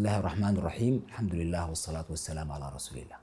بسم الله الرحمن الرحيم الحمد لله والصلاة والسلام على رسول الله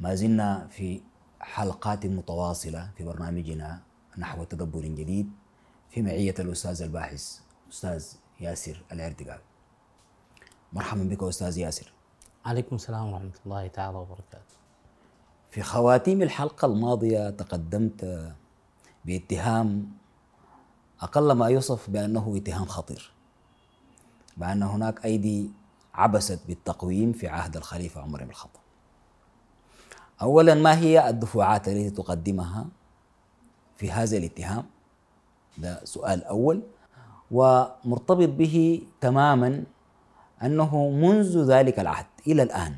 ما زلنا في حلقات متواصلة في برنامجنا نحو تدبر جديد في معية الأستاذ الباحث أستاذ ياسر الارتقال مرحبا بك أستاذ ياسر عليكم السلام ورحمة الله تعالى وبركاته في خواتيم الحلقة الماضية تقدمت باتهام أقل ما يوصف بأنه اتهام خطير بأن هناك أيدي عبست بالتقويم في عهد الخليفة عمر بن الخطاب. أولا ما هي الدفوعات التي تقدمها في هذا الاتهام؟ ده سؤال أول. ومرتبط به تماما أنه منذ ذلك العهد إلى الآن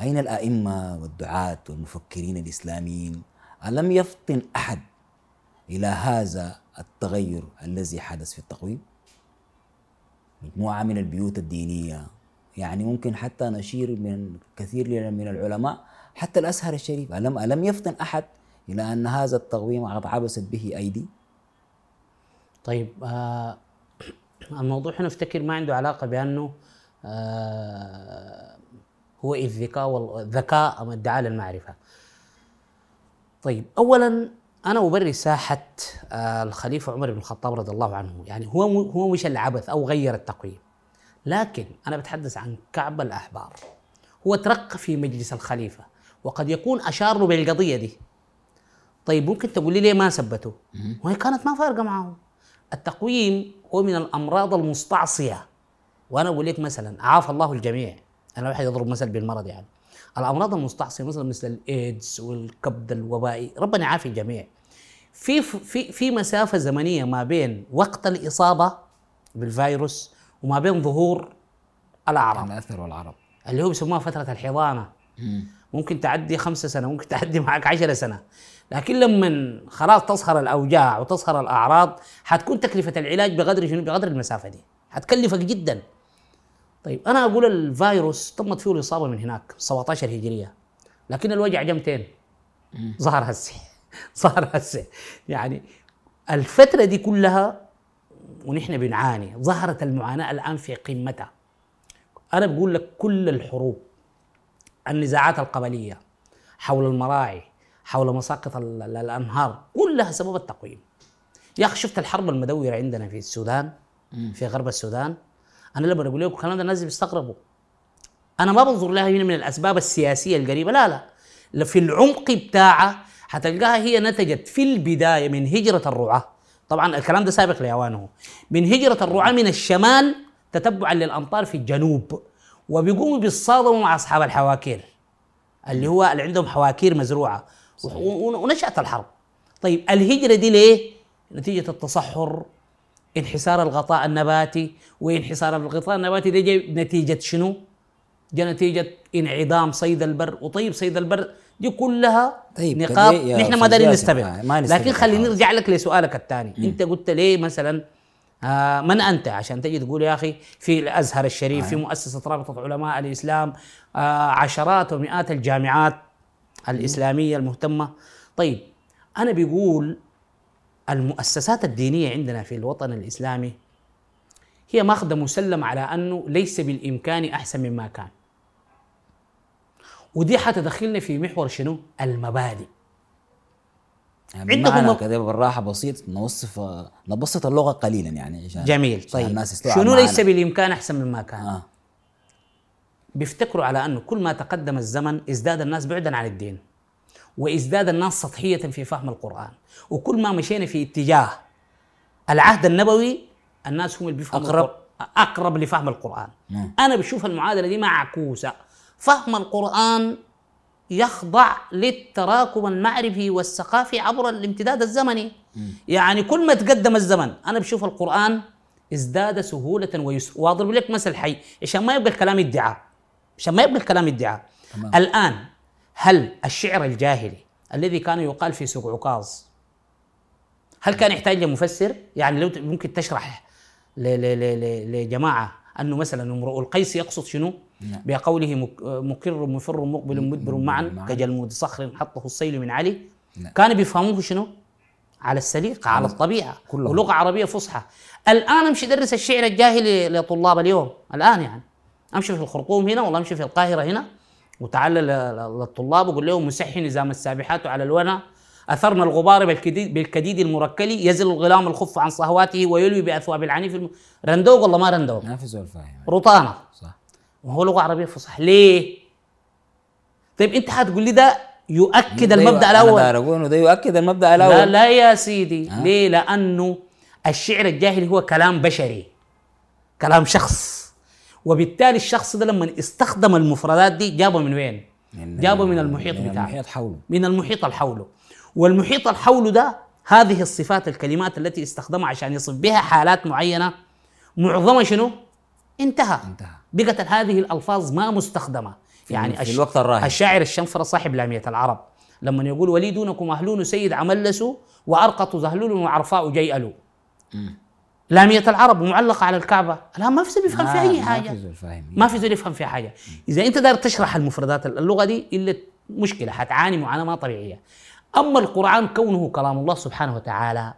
أين الأئمة والدعاة والمفكرين الإسلاميين؟ ألم يفطن أحد إلى هذا التغير الذي حدث في التقويم؟ مجموعة من البيوت الدينية. يعني ممكن حتى نشير من كثير من العلماء حتى الأزهر الشريف. ألم ألم يفطن أحد إلى أن هذا التقويم قد عبست به أيدي؟ طيب آه الموضوع هنا أفتكر ما عنده علاقة بأنه آه هو الذكاء والذكاء أم ادعاء للمعرفة. طيب أولا أنا أبرر ساحة آه الخليفة عمر بن الخطاب رضي الله عنه. يعني هو هو مش اللي عبث أو غير التقويم. لكن أنا بتحدث عن كعب الأحبار. هو ترقى في مجلس الخليفة. وقد يكون أشار له بالقضية دي. طيب ممكن تقول لي ليه ما ثبته؟ وهي كانت ما فارقة معه. التقويم هو من الأمراض المستعصية. وأنا أقول لك مثلا عاف الله الجميع. أنا واحد يضرب مثل بالمرض يعني. الأمراض المستعصية مثلا مثل الإيدز والكبد الوبائي. ربنا يعافي الجميع. في في في مسافة زمنية ما بين وقت الإصابة بالفيروس وما بين ظهور الأعراض. الأثر والعرب اللي هو بيسموها فترة الحضانة. ممكن تعدي خمسة سنة ممكن تعدي معك عشرة سنة. لكن لما خلاص تظهر الأوجاع وتظهر الأعراض حتكون تكلفة العلاج بقدر شنو؟ بقدر المسافة دي. حتكلفك جدا. طيب أنا أقول الفيروس تمت فيه الإصابة من هناك 17 هجرية. لكن الوجع جمتين. ظهر هسه ظهر هسه. يعني الفترة دي كلها ونحن بنعاني. ظهرت المعاناة الآن في قمتها. أنا بقول لك كل الحروب النزاعات القبلية حول المراعي حول مساقط الأنهار كلها سبب التقويم. يا أخي شفت الحرب المدورة عندنا في السودان؟ في غرب السودان؟ أنا لما أقول لكم الكلام ده الناس بيستغربوا. أنا ما بنظر لها هنا من الأسباب السياسية القريبة. لا لا. في العمق بتاعها حتلقاها هي نتجت في البداية من هجرة الرعاة طبعا الكلام ده سابق لأوانه من هجرة الرعاة من الشمال تتبعا للأمطار في الجنوب وبيقوموا بيصادموا مع أصحاب الحواكير اللي هو اللي عندهم حواكير مزروعة ونشأت الحرب طيب الهجرة دي ليه؟ نتيجة التصحر انحسار الغطاء النباتي وانحسار الغطاء النباتي ده جاي نتيجة شنو؟ جاء نتيجة انعدام صيد البر وطيب صيد البر دي كلها طيب نقاط نحن ما دارين ما نستبق لكن خليني. نرجع لك لسؤالك الثاني. انت قلت ليه مثلا آه من أنت؟ عشان تجي تقول يا أخي في الأزهر الشريف في مؤسسة رابطة علماء الإسلام آه عشرات ومئات الجامعات الإسلامية المهتمة. طيب أنا بيقول المؤسسات الدينية عندنا في الوطن الإسلامي هي ماخذة مسلم على أنه ليس بالإمكان أحسن مما كان. ودي حتدخلنا في محور شنو؟ المبادئ يعني عندهم كده بالراحة بسيط نوصف نبسط اللغة قليلا يعني عشان جميل عشان طيب الناس شنو. ليس بالإمكان أحسن مما كان؟ آه. بيفتكروا على أنه كل ما تقدم الزمن ازداد الناس بعدا عن الدين وازداد الناس سطحية في فهم القرآن وكل ما مشينا في اتجاه العهد النبوي الناس هم اللي بيفهموا. القر- أقرب لفهم القرآن نعم. أنا بشوف المعادلة دي معكوسة فهم القرآن يخضع للتراكم المعرفي والثقافي عبر الامتداد الزمني. يعني كل ما تقدم الزمن أنا بشوف القرآن ازداد سهولة ويسر واضرب لك مثل حي عشان ما يبقى الكلام ادعاء عشان ما يبقى الكلام ادعاء الآن هل الشعر الجاهلي الذي كان يقال في سوق عكاظ هل كان يحتاج لمفسر؟ يعني لو ممكن تشرح ل- ل- ل- ل- لجماعة أنه مثلا امرؤ القيس يقصد شنو؟ نعم. بقوله مقر مفر مقبل مدبر معا. كجلمود صخر حطه السيل من علي نعم. كانوا بيفهموه شنو؟ على السليقه على الطبيعة كلهم. ولغة عربية فصحى الآن أمشي أدرس الشعر الجاهلي لطلاب اليوم الآن يعني أمشي في الخرطوم هنا ولا أمشي في القاهرة هنا وتعال للطلاب وقول لهم مسحي نظام السابحات على الونى أثرنا الغبار بالكديد, المركلي يزل الغلام الخف عن صهواته ويلوي بأثواب العنيف الم... رندوق ولا ما رندوق؟ ما في زول فاهم رطانه صح وهو لغة عربية فصحى ليه؟ طيب انت حتقول لي ده يؤكد المبدأ الأول. أنا إنه ده يؤكد المبدأ الأول. لا لا يا سيدي. آه. ليه؟ لأنه الشعر الجاهلي هو كلام بشري كلام شخص. وبالتالي الشخص ده لما استخدم المفردات دي جابه من وين؟ من- جابه من المحيط من بتاعه. المحيط حوله. من المحيط اللي حوله والمحيط اللي حوله ده هذه الصفات الكلمات التي استخدمها عشان يصف بها حالات معينة معظمها شنو؟ انتهى. انتهى. بقت هذه الألفاظ ما مستخدمة. يعني في الش- الوقت الراهن. الشاعر الشنفرة صاحب لامية العرب لما يقول ولي دونكم أهلون سيد عملسوا وأرقط زهلول وعرفاء جيئلوا لامية العرب معلقة على الكعبة. الآن ما في زول يفهم فيها أي ما حاجة. في زول فاهم. ما في زول يفهم فيها حاجة. إذا أنت داير تشرح المفردات اللغة دي إلا مشكلة حتعاني معاناة ما طبيعية. أما القرآن كونه كلام الله سبحانه وتعالى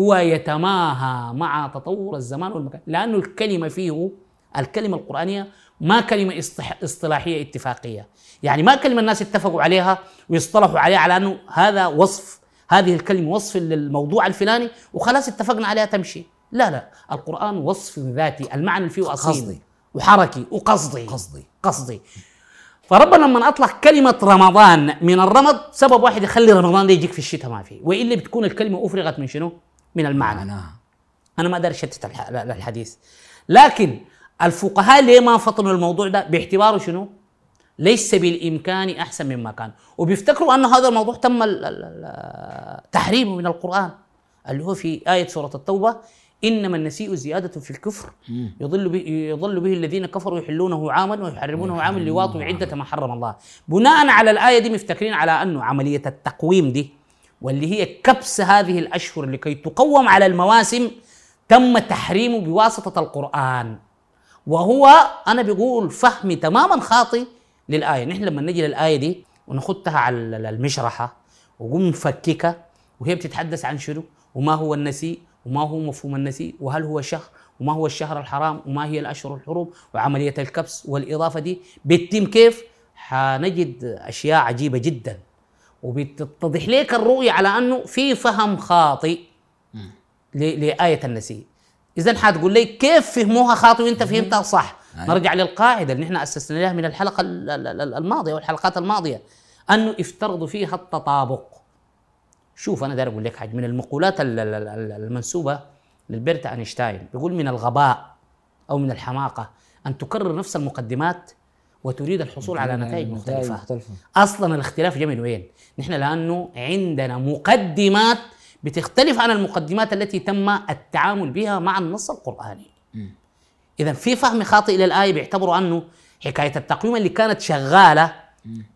هو يتماهى مع تطور الزمان والمكان. لأنه الكلمة فيه الكلمة القرآنية ما كلمة اصطلاحية اتفاقية. يعني ما كلمة الناس اتفقوا عليها ويصطلحوا عليها على أنه هذا وصف هذه الكلمة وصف للموضوع الفلاني وخلاص اتفقنا عليها تمشي. لا لا. القرآن وصف ذاتي. المعنى فيه أصيل. قصدي. وحركي. وقصدي. قصدي. قصدي. فربنا لما أطلق كلمة رمضان من الرمض سبب واحد يخلي رمضان ده يجيك في الشتاء ما في وإلا بتكون الكلمة أفرغت من شنو؟ من المعنى. معناها أنا ما أقدر اشتت الح- الحديث. لكن الفقهاء ليه ما فطنوا الموضوع ده؟ باعتباره شنو؟ ليس بالإمكان أحسن مما كان. وبيفتكروا أن هذا الموضوع تم تحريمه من القرآن. اللي هو في آية سورة التوبة إنما النسيء زيادة في الكفر. يضل به يضل به الذين كفروا يحلونه عاما ويحرمونه عاما ليواطوا عدة ما حرم الله. بناء على الآية دي مفتكرين على أنه عملية التقويم دي. واللي هي كبس هذه الأشهر لكي تقوم على المواسم تم تحريمه بواسطة القرآن. وهو أنا بقول فهمي تماما خاطئ للآية. نحن لما نجي للآية دي ونخدها على ال- المشرحة وقوم نفككها وهي بتتحدث عن شنو؟ وما هو النسيء وما هو مفهوم النسيء وهل هو شهر وما هو الشهر الحرام وما هي الأشهر الحرم وعملية الكبس والإضافة دي. بتتم كيف؟ حنجد أشياء عجيبة جدا. وبتتضح لك الرؤية على أنه في فهم خاطئ لآية النسيء. إذا حتقول لي كيف فهموها خاطئ وأنت فهمتها صح. نرجع للقاعدة اللي نحن أسسنا لها من الحلقة ال- ال- ال- الماضية والحلقات الماضية. أنه افترضوا فيها التطابق. شوف أنا داير أقول لك حاجة. من المقولات ال- ال- ال- المنسوبة للبرت أينشتاين. بيقول من الغباء أو من الحماقة أن تكرر نفس المقدمات وتريد الحصول على نتائج مختلفة. مختلفة. أصلا الاختلاف جاي من وين؟ نحن لأنه عندنا مقدمات بتختلف عن المقدمات التي تم التعامل بها مع النص القرآني. اذا في فهم خاطئ للآية بيعتبروا أنه حكاية التقويم اللي كانت شغالة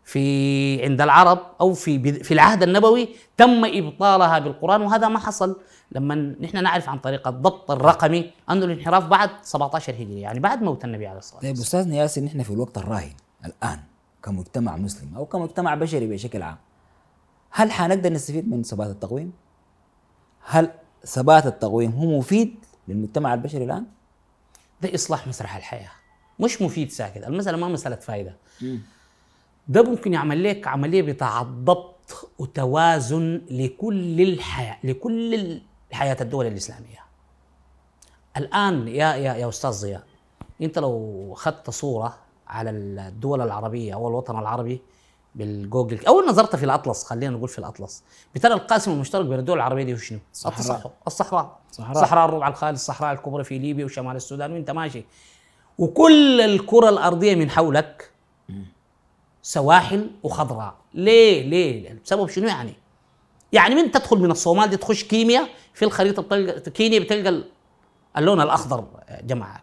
في عند العرب أو في في العهد النبوي تم إبطالها بالقرآن وهذا ما حصل. لما نحن نعرف عن طريق الضبط الرقمي أنه الانحراف بعد 17 هجري يعني بعد موت النبي عليه الصلاة طيب والسلام. أستاذنا ياسر نحن في الوقت الراهن الآن كمجتمع مسلم أو كمجتمع بشري بشكل عام هل حنقدر نستفيد من ثبات التقويم؟ هل ثبات التقويم هو مفيد للمجتمع البشري الآن؟ ده إصلاح مسرح الحياة مش مفيد ساكت المسألة ما مسألة فائده ده ممكن يعمل لك عملية بتاع ضبط وتوازن لكل الحياة لكل الحياة الدول الاسلاميه الان يا يا يا أستاذ ضياء انت لو اخذت صوره على الدول العربيه أو الوطن العربي بالجوجل أو نظرت في الاطلس خلينا نقول في الاطلس بترى القاسم المشترك بين الدول العربيه دي وشنو؟ صحراء. التصحر الصحراء صحراء. صحراء الربع الخالي الصحراء الكبرى في ليبيا وشمال السودان وانت ماشي وكل الكره الارضيه من حولك سواحل وخضراء ليه ليه بسبب شنو يعني يعني من تدخل من الصومال دي تخش كينيا في الخريطة بتلقى كينيا بتلقى اللون الأخضر جماعة.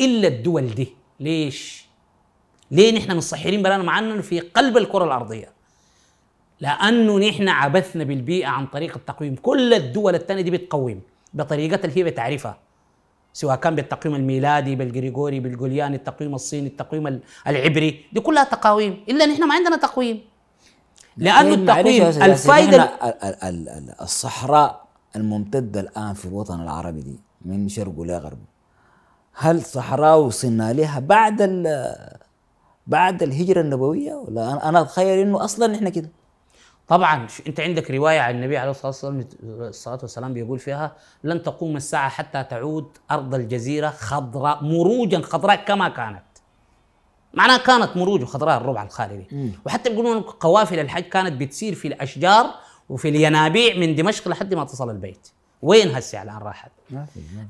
إلا الدول دي. ليش؟ ليه نحن مصحرين بلانا مع اننا في قلب الكرة الأرضية؟ لأنه نحن عبثنا بالبيئة عن طريق التقويم. كل الدول الثانية دي بتقوم بطريقتها اللي هي بتعرفها. سواء كان بالتقويم الميلادي بال Gregorian بال Julian التقويم الصيني التقويم ال- العبري. دي كلها تقاويم. إلا نحن ما عندنا تقويم. لأنه يا التقويم الفائده الصحراء الممتدة الآن في الوطن العربي دي من شرقه لغربه هل صحراء وصلنا لها بعد ال- بعد الهجرة النبوية؟ ولا أنا- أنا أتخيل إنه أصلا إحنا كده. طبعا أنت عندك رواية عن النبي عليه الصلاة والسلام بيقول فيها لن تقوم الساعة حتى تعود أرض الجزيرة خضراء مروجا خضراء كما كانت. معناها كانت مروج وخضراء الربع الخالدي وحتى بيقولون قوافل الحج كانت بتسير في الأشجار وفي الينابيع من دمشق لحد ما تصل البيت. وين هسه الآن راحت؟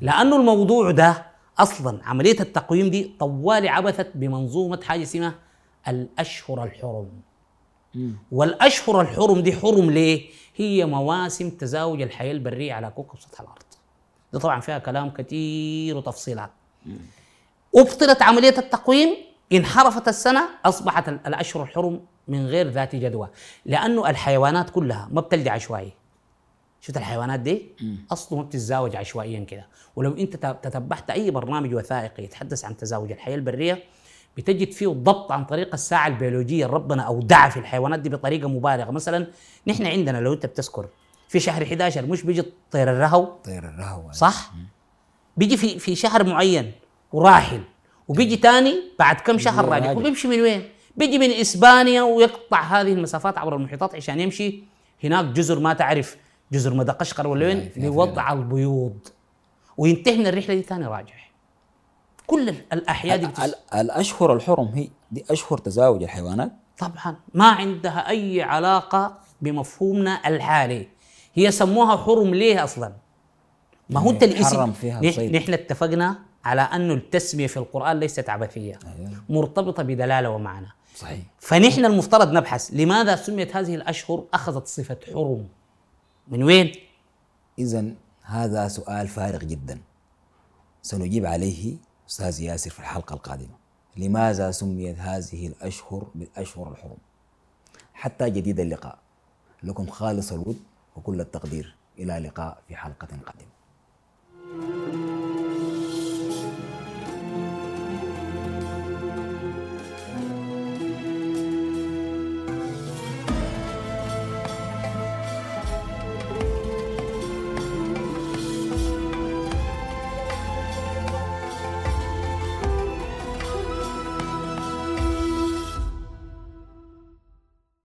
لأنه الموضوع ده أصلا عملية التقويم دي طوالي عبثت بمنظومة حاجة اسمها الأشهر الحرم. والأشهر الحرم دي حرم ليه؟ هي مواسم تزاوج الحياة البريه على كوكب سطح الأرض. ده طبعا فيها كلام كثير وتفصيلات. أبطلت عملية التقويم انحرفت السنة أصبحت ال- الأشهر الحرم من غير ذات جدوى. لأنه الحيوانات كلها ما بتلدي عشوائي. شفت الحيوانات دي؟ أصله ما بتتزاوج عشوائيا كده. ولو أنت ت- تتبعت أي برنامج وثائقي يتحدث عن تزاوج الحياة البرية بتجد فيه الضبط عن طريق الساعة البيولوجية اللي ربنا اودعها في الحيوانات دي بطريقة مبالغة. مثلا نحن عندنا لو أنت بتذكر في شهر 11 مش بيجي طير الرهو؟ طير الرهوة صح؟ بيجي في في شهر معين وراحل. وبيجي تاني بعد كم شهر راجع. وبيمشي من وين؟ بيجي من إسبانيا ويقطع هذه المسافات عبر المحيطات عشان يمشي هناك جزر ما تعرف جزر مدغشقر ولا وين؟ لوضع البيوض. وينتهي من الرحلة دي تاني راجع. كل ال- الأحياء دي بتس... ال- الأشهر الحرم هي دي أشهر تزاوج الحيوانات. طبعا. ما عندها أي علاقة بمفهومنا الحالي. هي سموها حرم ليه أصلا؟ ما هو أنت يعني الاسم. حرم فيها. نحن اتفقنا على انه التسمية في القرآن ليست عبثية. مرتبطة بدلالة ومعنى. صحيح. فنحن المفترض نبحث لماذا سميت هذه الأشهر أخذت صفة حرم من وين؟ إذا هذا سؤال فارغ جدا. سنجيب عليه أستاذ ياسر في الحلقة القادمة. لماذا سميت هذه الأشهر بالأشهر الحرم حتى جديد اللقاء. لكم خالص الود وكل التقدير. إلى لقاء في حلقة قادمة.